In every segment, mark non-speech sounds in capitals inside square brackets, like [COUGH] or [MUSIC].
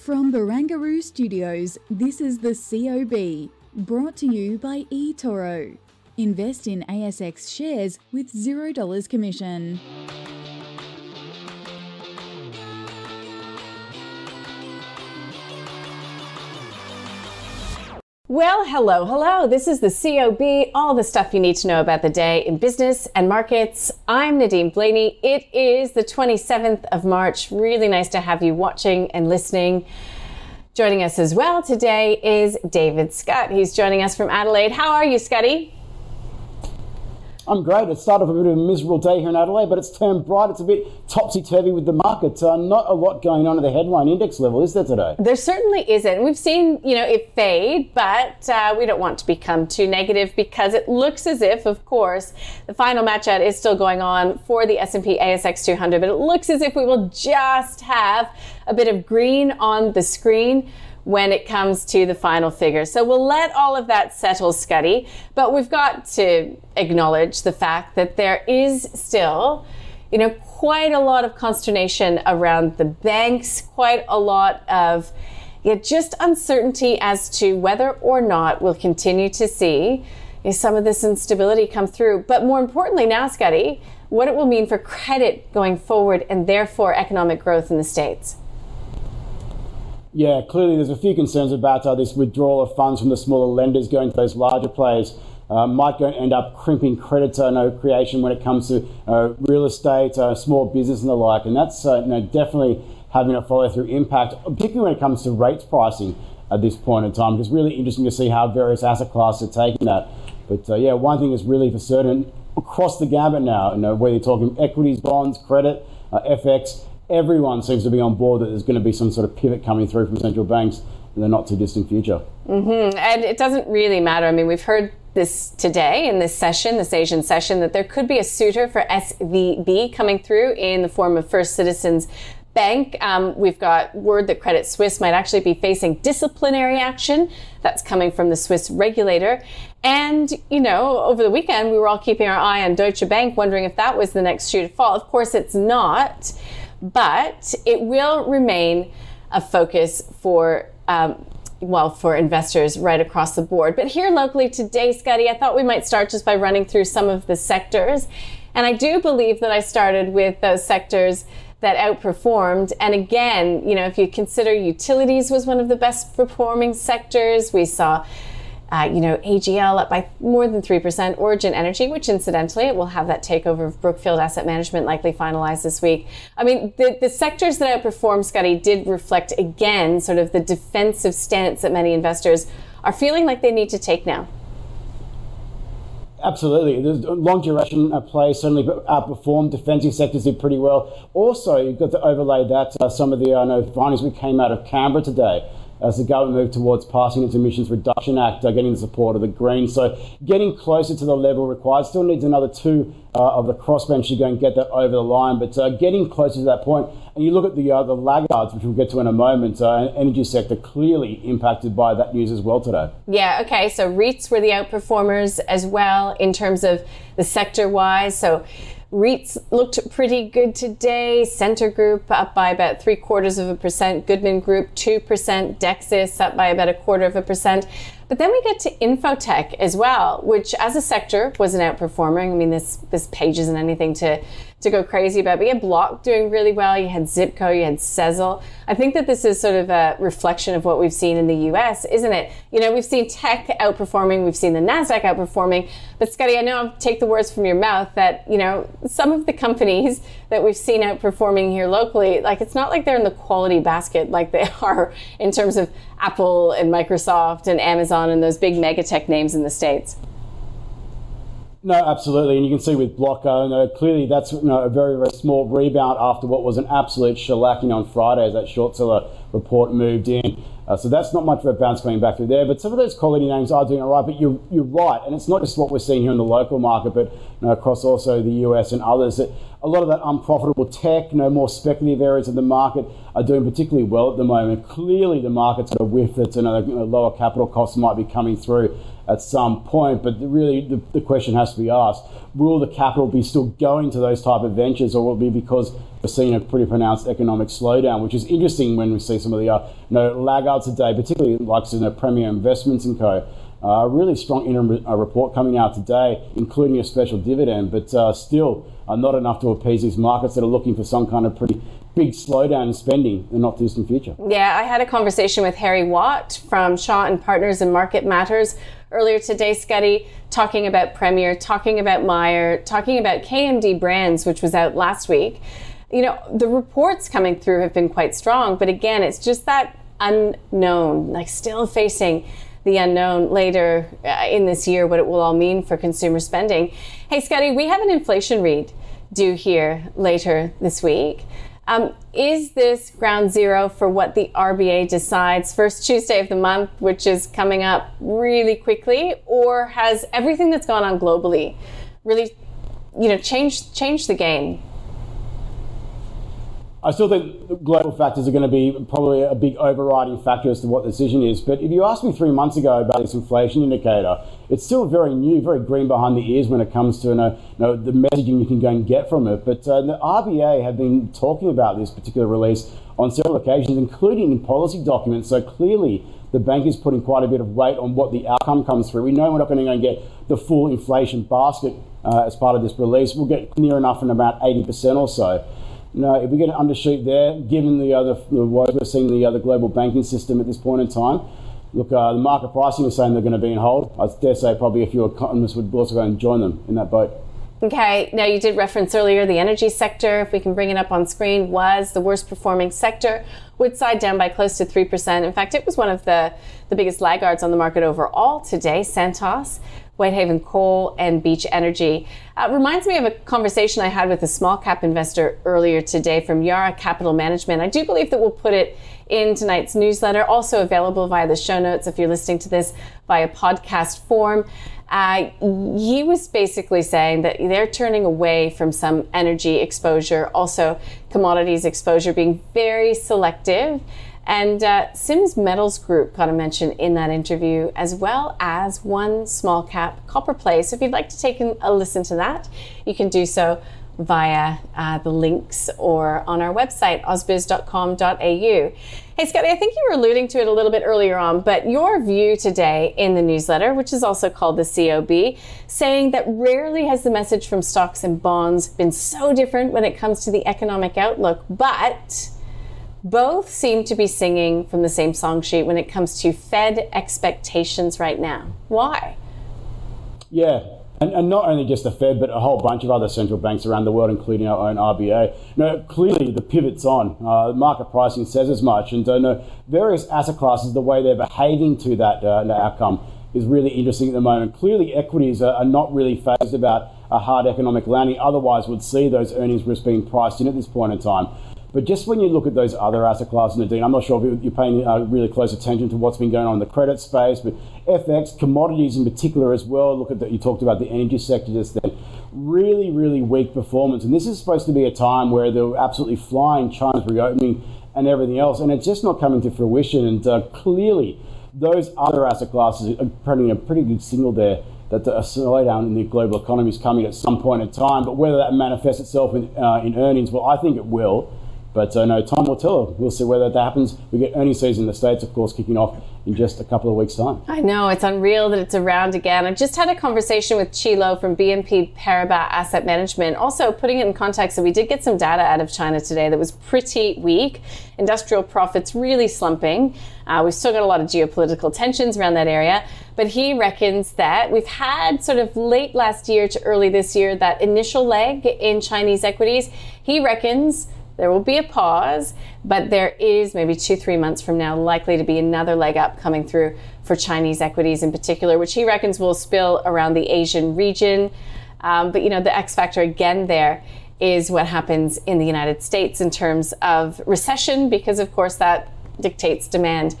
From Barangaroo Studios, this is the COB, brought to you by eToro. Invest in ASX shares with $0 commission. Well, hello, hello. This is the COB, all the stuff you need to know about the day in business and markets. I'm Nadine Blayney. It is the 27th of March. Really nice to have you watching and listening. Joining us as well today is David Scott. He's joining us from Adelaide. How are you, Scotty? I'm great. It started off a bit of a miserable day here in Adelaide, but it's turned bright. It's a bit topsy turvy with the market. Uh, not a lot going on at the headline index level, is there today? There certainly isn't. We've seen, you know, it fade, but uh, we don't want to become too negative because it looks as if, of course, the final match out is still going on for the S&P ASX 200, but it looks as if we will just have a bit of green on the screen when it comes to the final figure. So we'll let all of that settle, Scotty, but we've got to acknowledge the fact that there is still, you know, quite a lot of consternation around the banks, quite a lot of yeah, just uncertainty as to whether or not we'll continue to see some of this instability come through. But more importantly now, Scotty, what it will mean for credit going forward and therefore economic growth in the States. Yeah, clearly there's a few concerns about uh, this withdrawal of funds from the smaller lenders going to those larger players. Uh, might go end up crimping creditor no creation when it comes to uh, real estate, uh, small business, and the like. And that's uh, you know, definitely having a follow through impact, particularly when it comes to rates pricing at this point in time. It's really interesting to see how various asset classes are taking that. But uh, yeah, one thing is really for certain across the gambit now, you know, whether you're talking equities, bonds, credit, FX, everyone seems to be on board that there's going to be some sort of pivot coming through from central banks in the not too distant future. Mm-hmm. And it doesn't really matter. I mean, we've heard this today in this session, this Asian session, that there could be a suitor for SVB coming through in the form of First Citizens Bank. Um, we've got word that Credit Suisse might actually be facing disciplinary action. That's coming from the Swiss regulator. And, you know, over the weekend, we were all keeping our eye on Deutsche Bank, wondering if that was the next shoe to fall. Of course, it's not but it will remain a focus for. Um, well, for investors right across the board. But here locally today, Scotty, I thought we might start just by running through some of the sectors. And I do believe that I started with those sectors that outperformed. And again, you know, if you consider utilities was one of the best performing sectors, we saw uh, you know, AGL up by more than 3%. Origin Energy, which incidentally will have that takeover of Brookfield Asset Management likely finalized this week. I mean, the, the sectors that outperformed, Scotty, did reflect again sort of the defensive stance that many investors are feeling like they need to take now. Absolutely. The long duration play certainly outperformed. Defensive sectors did pretty well. Also, you've got to overlay that uh, some of the I know findings we came out of Canberra today as the government moved towards passing its Emissions Reduction Act, uh, getting the support of the Greens. So getting closer to the level required. Still needs another two uh, of the crossbench to go and get that over the line, but uh, getting closer to that point. And you look at the uh, the laggards, which we'll get to in a moment. Uh, energy sector clearly impacted by that news as well today. Yeah. Okay. So REITs were the outperformers as well in terms of the sector wise. So REITs looked pretty good today. Scentre Group up by about three quarters of a percent. Goodman Group 2%. Dexus up by about a quarter of a percent. But then we get to infotech as well, which as a sector was an outperformer. I mean, this this page isn't anything to to go crazy about. But you had Block doing really well. You had Zipco, you had Sezzle. I think that this is sort of a reflection of what we've seen in the US, isn't it? You know, we've seen tech outperforming, we've seen the NASDAQ outperforming. But Scotty, I know I'll take the words from your mouth that, you know, some of the companies [LAUGHS] that we've seen outperforming here locally, like it's not like they're in the quality basket like they [LAUGHS] are in terms of Apple and Microsoft and Amazon and those big mega tech names in the States. No, absolutely, and you can see with Blocker, you know, clearly that's you know, a very, very small rebound after what was an absolute shellacking on Friday as that short seller report moved in. Uh, so that's not much of a bounce coming back through there. But some of those quality names are doing all right. But you're, you're right. And it's not just what we're seeing here in the local market, but you know, across also the US and others. That a lot of that unprofitable tech, you know, more speculative areas of the market are doing particularly well at the moment. Clearly, the market's got a whiff that you know, lower capital costs might be coming through at some point. But really, the, the, question has to be asked: Will the capital be still going to those type of ventures, or will it be because we're seeing a pretty pronounced economic slowdown? Which is interesting when we see some of the uh, you know, laggards today, particularly like you know, Premier Investments and Co. Uh, a really strong interim uh, report coming out today, including a special dividend, but uh, still uh, not enough to appease these markets that are looking for some kind of pretty big slowdown in spending in the not too distant future. Yeah, I had a conversation with Harry Watt from Shaw and Partners and Market Matters earlier today, Scotty, talking about Premier, talking about Myer, talking about KMD Brands, which was out last week. You know, the reports coming through have been quite strong, but again, it's just that unknown, like still facing the unknown later uh, in this year, what it will all mean for consumer spending. Hey, Scotty, we have an inflation read due here later this week. Um, is this ground zero for what the RBA decides first Tuesday of the month, which is coming up really quickly, or has everything that's gone on globally really, you know, changed changed the game? I still think global factors are going to be probably a big overriding factor as to what the decision is. But if you asked me three months ago about this inflation indicator, it's still very new, very green behind the ears when it comes to you know, you know the messaging you can go and get from it. But uh, the RBA have been talking about this particular release on several occasions, including in policy documents. So clearly, the bank is putting quite a bit of weight on what the outcome comes through. We know we're not going to go and get the full inflation basket uh, as part of this release. We'll get near enough in about 80% or so. No, if we get an undershoot there, given the other the woes we're seeing the other global banking system at this point in time, look, uh, the market pricing is saying they're going to be in hold. I dare say probably a few economists would also go and join them in that boat. Okay, now you did reference earlier the energy sector, if we can bring it up on screen, was the worst performing sector. would Woodside down by close to 3%. In fact, it was one of the, the biggest laggards on the market overall today. Santos Whitehaven Coal, and Beach Energy. Uh, reminds me of a conversation I had with a small cap investor earlier today from Yarra Capital Management. I do believe that we'll put it in tonight's newsletter, also available via the show notes if you're listening to this via podcast form. Uh, he was basically saying that they're turning away from some energy exposure, also commodities exposure, being very selective and uh, Sims Metals Group got a mention in that interview, as well as one small cap copper play. So if you'd like to take a listen to that, you can do so via uh, the links or on our website, ausbiz.com.au. Hey, Scotty, I think you were alluding to it a little bit earlier on, but your view today in the newsletter, which is also called the COB, saying that rarely has the message from stocks and bonds been so different when it comes to the economic outlook, but both seem to be singing from the same song sheet when it comes to Fed expectations right now. Why? Yeah, and, and, not only just the Fed, but a whole bunch of other central banks around the world, including our own RBA. Now, clearly the pivot's on. Uh, market pricing says as much, and uh, various asset classes, the way they're behaving to that, uh, outcome is really interesting at the moment. Clearly, equities are, are not really phased about a hard economic landing. Otherwise, would see those earnings risks being priced in at this point in time. But just when you look at those other asset classes, Nadine, I'm not sure if you're paying uh, really close attention to what's been going on in the credit space, but FX, commodities in particular as well. Look at that. You talked about the energy sector just then. Really, really weak performance. And this is supposed to be a time where they're absolutely flying China's reopening and everything else. And it's just not coming to fruition. And uh, clearly, those other asset classes are printing a pretty good signal there that a slowdown in the global economy is coming at some point in time. But whether that manifests itself in, uh, in earnings, well, I think it will. But uh, no, time will tell. We'll see whether that happens. We get earnings season in the States, of course, kicking off in just a couple of weeks' time. I know, it's unreal that it's around again. I just had a conversation with Chilo from BNP Paribas Asset Management. Also, putting it in context that we did get some data out of China today that was pretty weak. Industrial profits really slumping. Uh, we've still got a lot of geopolitical tensions around that area. But he reckons that we've had sort of late last year to early this year that initial leg in Chinese equities. He reckons there will be a pause, but there is maybe two, three months from now likely to be another leg up coming through for Chinese equities in particular, which he reckons will spill around the Asian region. Um, but you know, the X factor again there is what happens in the United States in terms of recession, because of course that dictates demand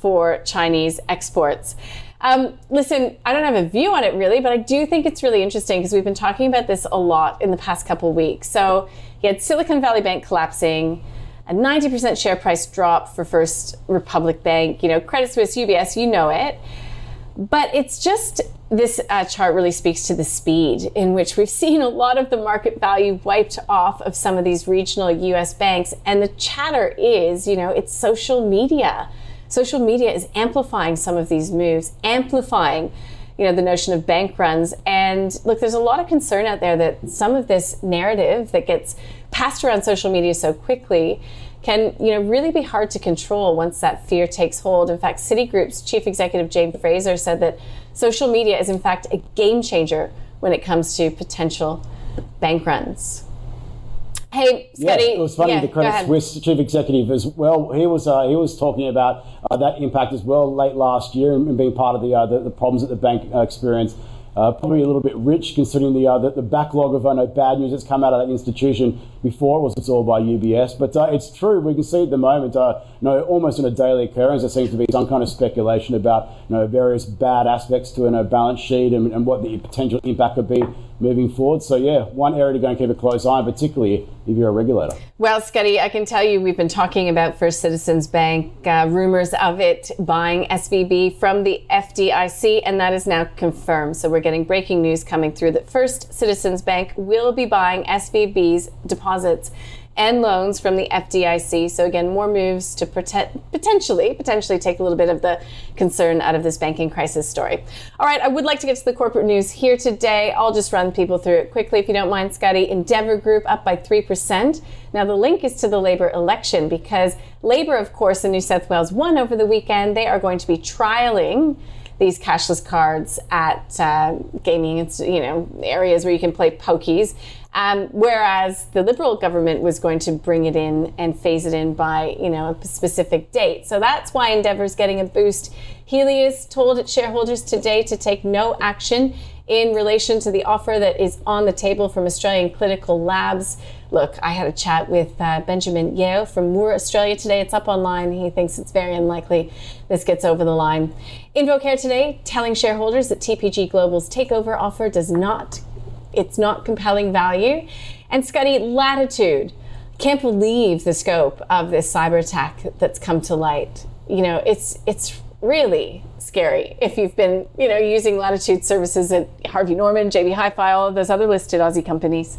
for Chinese exports. Um, listen, I don't have a view on it really, but I do think it's really interesting because we've been talking about this a lot in the past couple weeks. So you had Silicon Valley Bank collapsing, a 90% share price drop for First Republic Bank, you know, Credit Suisse, UBS, you know it. But it's just this uh, chart really speaks to the speed in which we've [LAUGHS] seen a lot of the market value wiped off of some of these regional US banks. And the chatter is, you know, it's social media. Social media is amplifying some of these moves, amplifying you know the notion of bank runs and look there's a lot of concern out there that some of this narrative that gets passed around social media so quickly can you know really be hard to control once that fear takes hold. In fact, Citigroup's chief executive Jane Fraser said that social media is in fact a game changer when it comes to potential bank runs. Hey, Scotty. Yeah, it was funny. Yeah, the Credit Suisse chief executive as well. He was uh, he was talking about uh, that impact as well late last year and, being part of the, uh, the, the problems that the bank uh, experienced. Uh, probably a little bit rich considering the, uh, the, the backlog of I know bad news that's come out of that institution before it was absorbed by UBS. But uh, it's true, we can see at the moment, uh, you know, almost on a daily occurrence, there seems to be some kind of speculation about you know various bad aspects to a you know, balance sheet and, and what the potential impact could be moving forward. So yeah, one area to go and keep a close eye on, particularly if you're a regulator. Well, Scotty, I can tell you we've been talking about First Citizens Bank, uh, rumors of it buying SVB from the FDIC, and that is now confirmed. So we're getting breaking news coming through that First Citizens Bank will be buying SVB's deposits and loans from the FDIC. So again, more moves to protect, potentially, potentially take a little bit of the concern out of this banking crisis story. All right, I would like to get to the corporate news here today. I'll just run people through it quickly, if you don't mind, Scotty. Endeavour Group up by three percent. Now the link is to the Labor election because Labor, of course, in New South Wales won over the weekend. They are going to be trialing these cashless cards at uh, gaming, you know, areas where you can play pokies. Um, whereas the Liberal government was going to bring it in and phase it in by, you know, a specific date. So that's why Endeavour's getting a boost. Helios told its shareholders today to take no action in relation to the offer that is on the table from Australian Clinical Labs. Look, I had a chat with uh, Benjamin Yeo from Moore Australia today. It's up online. He thinks it's very unlikely this gets over the line. InvoCare today telling shareholders that TPG Global's takeover offer does not it's not compelling value. And Scotty, Latitude. Can't believe the scope of this cyber attack that's come to light. You know, it's it's really scary if you've been, you know, using Latitude services at Harvey Norman, JB Hi-Fi, all of those other listed Aussie companies.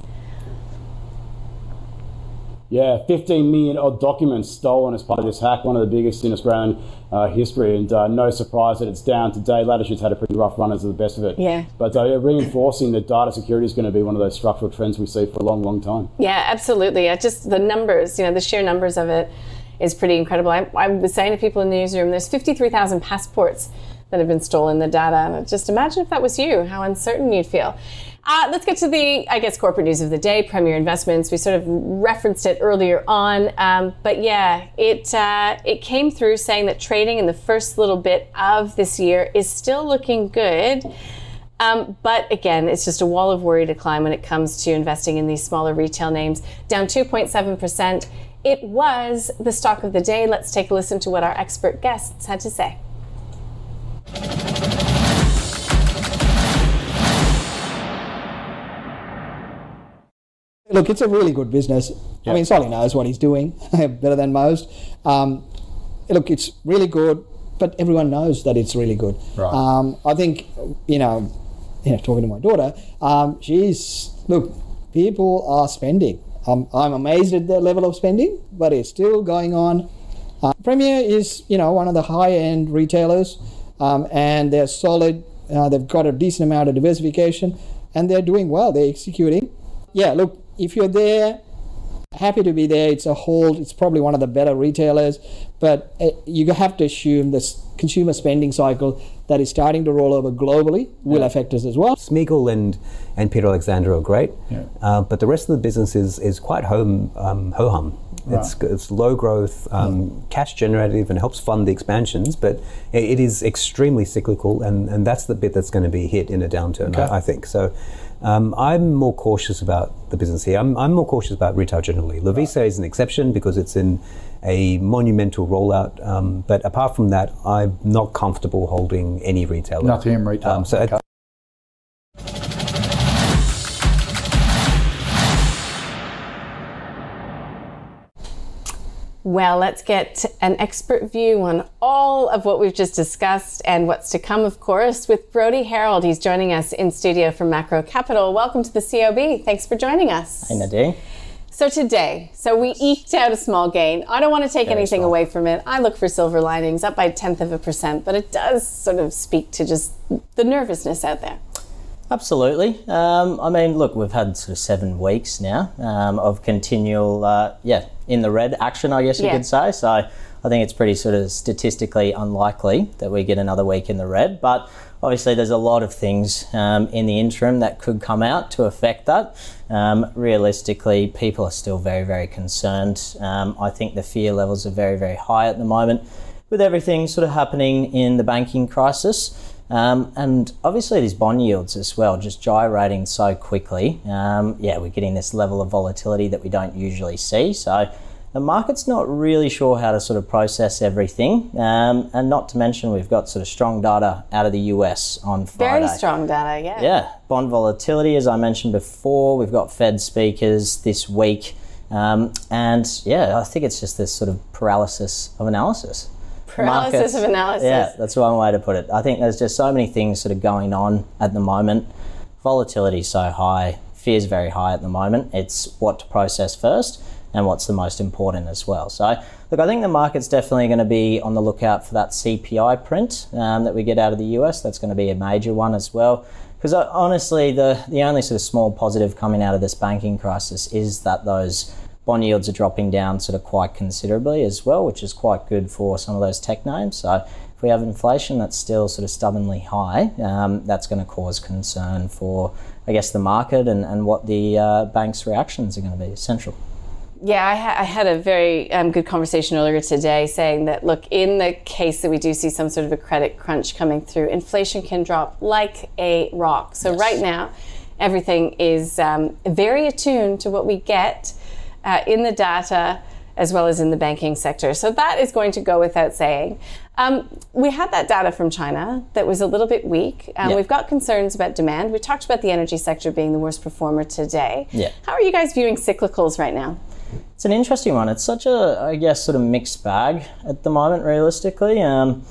Yeah, 15 million odd documents stolen as part of this hack, one of the biggest in Australian uh, history, and uh, no surprise that it's down today. Latitude's had a pretty rough run as of the best of it. Yeah. But uh, reinforcing that data security is going to be one of those structural trends we see for a long, long time. Yeah, absolutely. just the numbers, you know, the sheer numbers of it is pretty incredible. I, I was saying to people in the newsroom, there's 53,000 passports that have been stolen, the data. And just imagine if that was you, how uncertain you'd feel. Uh, let's get to the, I guess, corporate news of the day. Premier Investments. We sort of referenced it earlier on, um, but yeah, it uh, it came through saying that trading in the first little bit of this year is still looking good. Um, but again, it's just a wall of worry to climb when it comes to investing in these smaller retail names. Down 2.7%. It was the stock of the day. Let's take a listen to what our expert guests had to say. Look, it's a really good business. Yep. I mean, Solly knows what he's doing [LAUGHS] better than most. Um, look, it's really good, but everyone knows that it's really good. Right. Um, I think, you know, you know, talking to my daughter, um, she's look, people are spending. I'm amazed at the level of spending, but it's still going on. Uh, Premier is, you know, one of the high-end retailers, um, and they're solid. Uh, they've got a decent amount of diversification, and they're doing well. They're executing. Yeah, look, if you're there, happy to be there. It's a hold. It's probably one of the better retailers, but uh, you have to assume this consumer spending cycle that is starting to roll over globally will yeah. affect us as well. Smiggle and and Peter Alexander are great, yeah. uh, but the rest of the business is is quite home um, ho hum. Right. It's, it's low growth, um, yeah. cash generative, and helps fund the expansions, but it, it is extremely cyclical, and, and that's the bit that's going to be hit in a downturn, okay. I, I, think. So Um, I'm more cautious about the business here. I'm, I'm more cautious about retail generally. Lovisa is an exception because it's in a monumental rollout. Um, but apart from that, I'm not comfortable holding any retailer. Nothing in retail. Um, so Okay. Well, let's get an expert view on all of what we've just discussed and what's to come, of course, with Brody Harold. He's joining us in studio from Macro Capital. Welcome to the COB. Thanks for joining us. Hi, Nadine. So today, so we eked out a small gain. I don't want to take Very anything small. away from it. I look for silver linings, up by a tenth of a percent, but it does sort of speak to just the nervousness out there. Absolutely. Um, I mean, look, we've had sort of seven weeks now um, of continual, uh, yeah, in the red action, I guess you Yeah. could say. So I think it's pretty sort of statistically unlikely that we get another week in the red. But obviously, there's a lot of things um, in the interim that could come out to affect that. Um, realistically, people are still very, very concerned. Um, I think the fear levels are very, very high at the moment with everything sort of happening in the banking crisis. Um, and obviously, these bond yields as well, just gyrating so quickly. Um, yeah, we're getting this level of volatility that we don't usually see. So the market's not really sure how to sort of process everything. Um, and not to mention, we've got sort of strong data out of the US on Friday. Very strong data, yeah. Yeah, bond volatility, as I mentioned before, we've got Fed speakers this week. Um, and yeah, I think it's just this sort of paralysis of analysis. Paralysis Markets- of analysis. Yeah, that's one way to put it. I think there's just so many things sort of going on at the moment. Volatility is so high, fear's very high at the moment. It's what to process first and what's the most important as well. So, look, I think the market's definitely going to be on the lookout for that CPI print um, that we get out of the US. That's going to be a major one as well. Because honestly, the, the only sort of small positive coming out of this banking crisis is that those bond yields are dropping down sort of quite considerably as well, which is quite good for some of those tech names. So if we have inflation that's still sort of stubbornly high, um, that's going to cause concern for, I guess, the market and, and what the uh, bank's reactions are going to be essential. Yeah, I, ha- I had a very um, good conversation earlier today saying that, look, in the case that we do see some sort of a credit crunch coming through, inflation can drop like a rock. So, right now, everything is um, very attuned to what we get uh, in the data as well as in the banking sector. So, that is going to go without saying. Um, we had that data from China that was a little bit weak. Um, Yeah. We've got concerns about demand. We talked about the energy sector being the worst performer today. Yeah. How are you guys viewing cyclicals right now? It's an interesting one. It's such a, I guess, sort of mixed bag at the moment, realistically. Um,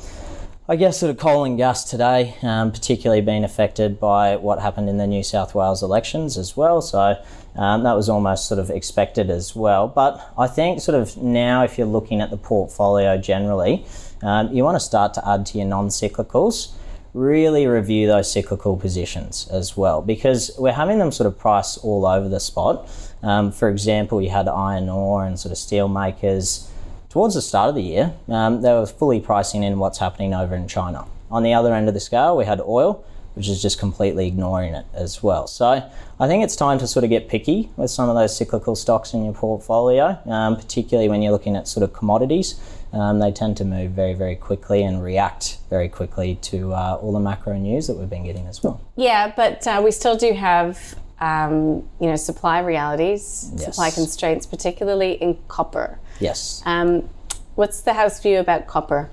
I guess sort of coal and gas today, um, particularly being affected by what happened in the New South Wales elections as well. So um, that was almost sort of expected as well. But I think sort of now, if you're looking at the portfolio generally, um, you want to start to add to your non-cyclicals. Really review those cyclical positions as well because we're having them sort of price all over the spot. Um, for example, you had iron ore and sort of steel makers towards the start of the year, um, they were fully pricing in what's happening over in China. On the other end of the scale, we had oil, which is just completely ignoring it as well. So I think it's time to sort of get picky with some of those cyclical stocks in your portfolio, um, particularly when you're looking at sort of commodities. Um, they tend to move very, very quickly and react very quickly to uh, all the macro news that we've been getting as well. Yeah, but uh, we still do have, um, you know, supply realities, Yes. supply constraints, particularly in copper. Yes. Um, what's the house view about copper?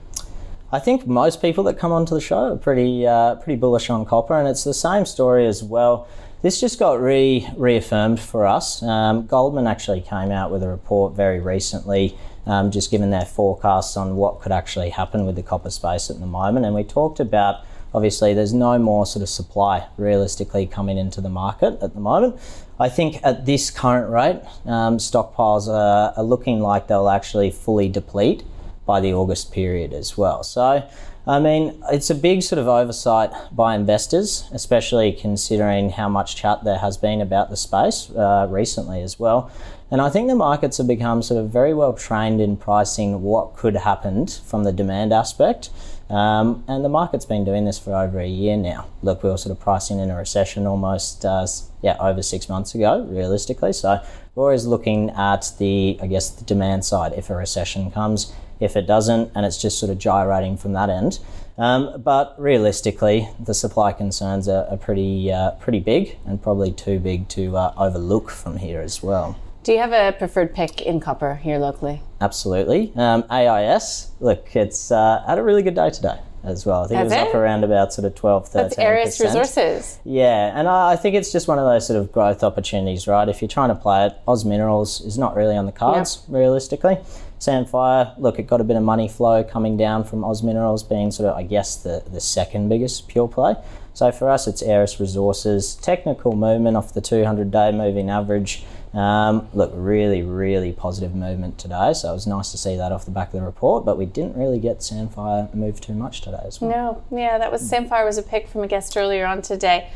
I think most people that come onto the show are pretty uh, pretty bullish on copper, and it's the same story as well. This just got re- reaffirmed for us. Um, Goldman actually came out with a report very recently, um, just given their forecasts on what could actually happen with the copper space at the moment, and we talked about. Obviously, there's no more sort of supply realistically coming into the market at the moment. I think at this current rate, um, stockpiles are, are looking like they'll actually fully deplete by the August period as well. So, I mean, it's a big sort of oversight by investors, especially considering how much chat there has been about the space uh, recently as well. And I think the markets have become sort of very well trained in pricing what could happen from the demand aspect. Um, and the market's been doing this for over a year now. Look, we were sort of pricing in a recession almost, uh, yeah, over six months ago, realistically. So we're always looking at the, I guess, the demand side if a recession comes. If it doesn't, and it's just sort of gyrating from that end. Um, but realistically, the supply concerns are, are pretty uh, pretty big and probably too big to uh, overlook from here as well. Do you have a preferred pick in copper here locally? Absolutely. Um, AIS, look, it's uh, had a really good day today as well. I think Has it was it? up around about sort of 12, 13 That's Aeris Resources. Yeah, and I I think it's just one of those sort of growth opportunities, right? If you're trying to play it, Oz Minerals is not really on the cards, realistically. Sandfire, look, it got a bit of money flow coming down from Oz Minerals being sort of, I guess, the, the second biggest pure play. So for us, it's Aeris Resources. Technical movement off the 200 day moving average. Um, look, really, really positive movement today. So it was nice to see that off the back of the report, but we didn't really get Sandfire move too much today as well. No, yeah, that was Sandfire was a pick from a guest earlier on today.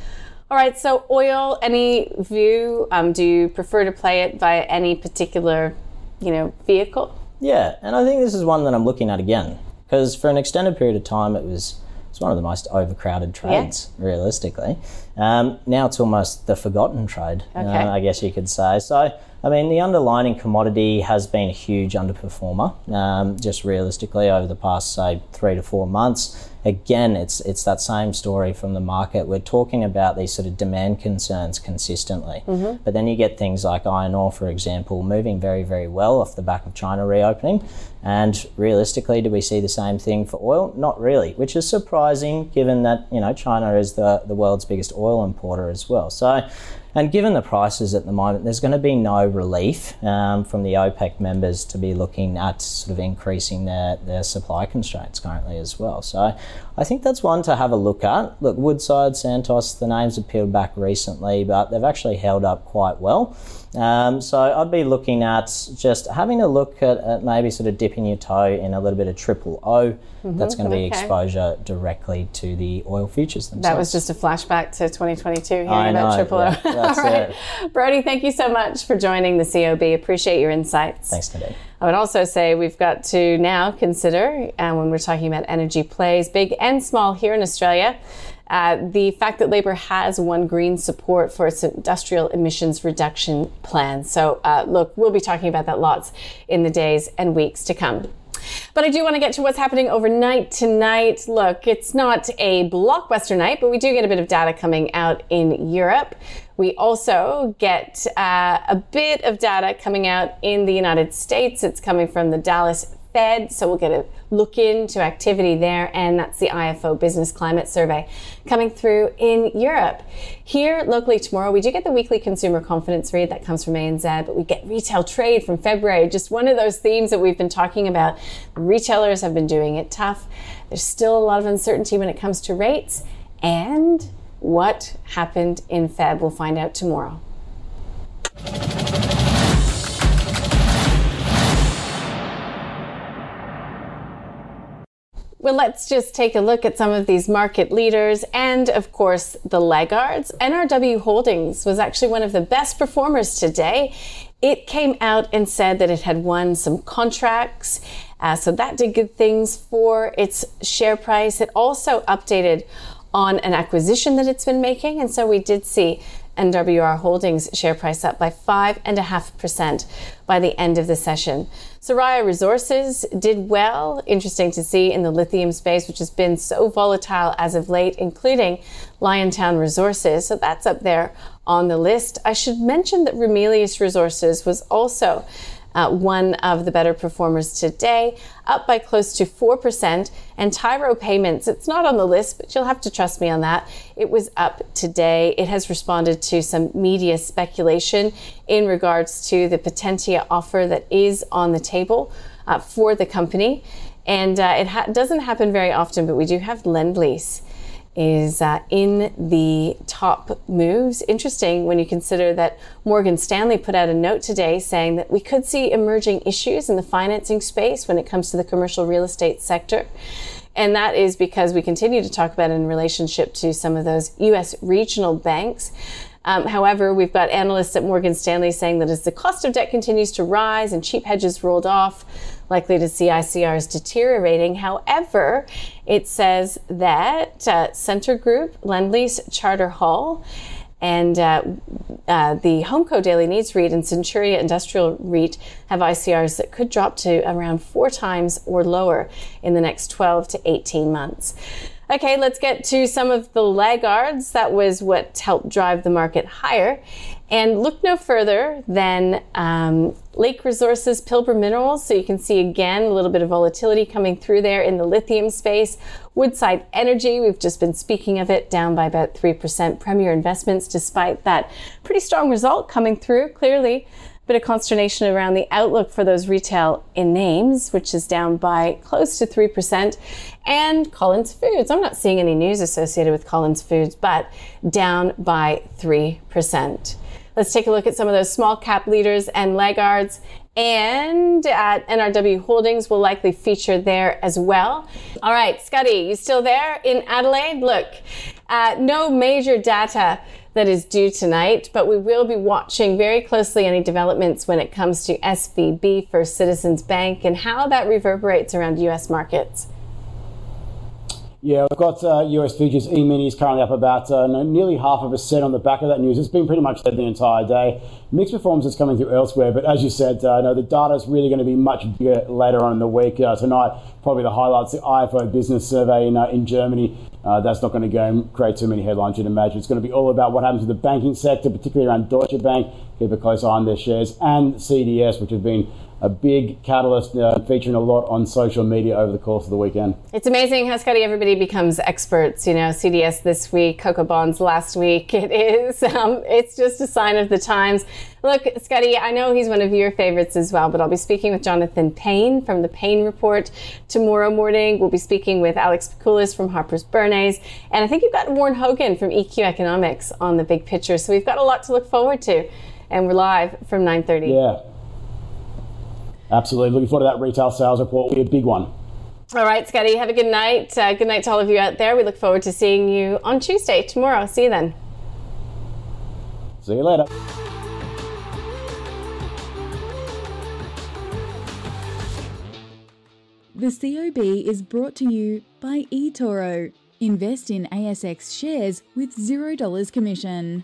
All right, so oil. Any view? Um, do you prefer to play it via any particular, you know, vehicle? Yeah, and I think this is one that I'm looking at again because for an extended period of time, it was it's one of the most overcrowded trades, realistically. Um, now it's almost the forgotten trade, uh, I guess you could say. So, I mean, the underlying commodity has been a huge underperformer, um, just realistically over the past, say, three to four months. Again, it's it's that same story from the market. We're talking about these sort of demand concerns consistently, mm-hmm. but then you get things like iron ore, for example, moving very very well off the back of China reopening. And realistically, do we see the same thing for oil? Not really, which is surprising given that you know China is the the world's biggest oil importer as well. So. And given the prices at the moment, there's going to be no relief um, from the OPEC members to be looking at sort of increasing their, their supply constraints currently as well. So I think that's one to have a look at. Look, Woodside, Santos, the names have peeled back recently, but they've actually held up quite well. Um, so I'd be looking at just having a look at, at maybe sort of dipping your toe in a little bit of triple O. That's going to be okay. exposure directly to the oil futures themselves. That was just a flashback to 2022 hearing I about Triple O. [LAUGHS] [LAUGHS] that's All right. it. Brody, thank you so much for joining the COB. Appreciate your insights. Thanks, Nadine. I would also say we've got to now consider, uh, when we're talking about energy plays, big and small here in Australia, uh, the fact that Labor has won green support for its industrial emissions reduction plan. So, uh, look, we'll be talking about that lots in the days and weeks to come. But I do want to get to what's happening overnight tonight. Look, it's not a blockbuster night, but we do get a bit of data coming out in Europe. We also get uh, a bit of data coming out in the United States. It's coming from the Dallas Fed, so we'll get a look into activity there, and that's the IFO Business Climate Survey coming through in Europe. Here locally tomorrow, we do get the weekly consumer confidence read that comes from ANZ, but we get retail trade from February, just one of those themes that we've been talking about. Retailers have been doing it tough. There's still a lot of uncertainty when it comes to rates, and what happened in Feb, we'll find out tomorrow. Well, let's just take a look at some of these market leaders and, of course, the laggards. NRW Holdings was actually one of the best performers today. It came out and said that it had won some contracts, uh, so that did good things for its share price. It also updated on an acquisition that it's been making, and so we did see NWR Holdings share price up by 5.5% by the end of the session. Soraya Resources did well. Interesting to see in the lithium space, which has been so volatile as of late, including Liontown Resources. So that's up there on the list. I should mention that Ramelius Resources was also uh, one of the better performers today, up by close to 4%. And Tyro Payments, it's not on the list, but you'll have to trust me on that. It was up today. It has responded to some media speculation in regards to the Potentia offer that is on the table uh, for the company. And uh, it ha- doesn't happen very often, but we do have Lend Lease is uh, in the top moves. Interesting when you consider that Morgan Stanley put out a note today saying that we could see emerging issues in the financing space when it comes to the commercial real estate sector. And that is because we continue to talk about in relationship to some of those US regional banks. Um, however, we've got analysts at Morgan Stanley saying that as the cost of debt continues to rise and cheap hedges rolled off, likely to see ICRs deteriorating. However, it says that uh, Scentre Group, Lendlease, Charter Hall, And uh, uh, the Homeco Daily Needs REIT and Centuria Industrial REIT have ICRs that could drop to around four times or lower in the next 12 to 18 months. Okay, let's get to some of the laggards. That was what helped drive the market higher. And look no further than um, Lake Resources Pilbara Minerals. So you can see again a little bit of volatility coming through there in the lithium space. Woodside Energy, we've just been speaking of it, down by about 3%. Premier Investments, despite that pretty strong result coming through, clearly bit of consternation around the outlook for those retail in names, which is down by close to 3%. And Collins Foods, I'm not seeing any news associated with Collins Foods, but down by 3%. Let's take a look at some of those small cap leaders and laggards. And at NRW Holdings will likely feature there as well. All right, Scotty, you still there in Adelaide? Look, uh, no major data that is due tonight, but we will be watching very closely any developments when it comes to SVB, First Citizens Bank, and how that reverberates around US markets. Yeah, we've got uh, US futures E mini is currently up about uh, nearly half of a cent on the back of that news. It's been pretty much dead the entire day. Mixed performance is coming through elsewhere, but as you said, uh, no, the data is really going to be much bigger later on in the week. Uh, tonight, probably the highlights, the IFO business survey in, in Germany. Uh, that's not going to go and create too many headlines, you'd imagine. It's going to be all about what happens to the banking sector, particularly around Deutsche Bank. Keep a close eye on their shares, and CDS, which have been a big catalyst uh, featuring a lot on social media over the course of the weekend. It's amazing how Scotty everybody becomes experts. You know, CDS this week, CoCo Bonds last week. [LAUGHS] It is. Um, it's just a sign of the times. Look, Scotty, I know he's one of your favorites as well, but I'll be speaking with Jonathan Payne from the Payne Report tomorrow morning. We'll be speaking with Alex Pikulis from Harper's Bernays, and I think you've got Warren Hogan from EQ Economics on the big picture. So we've got a lot to look forward to, and we're live from 9:30. Yeah. Absolutely. Looking forward to that retail sales report. Will be a big one. All right, Scotty, have a good night. Uh, good night to all of you out there. We look forward to seeing you on Tuesday, tomorrow. See you then. See you later. The COB is brought to you by eToro. Invest in ASX shares with $0 commission.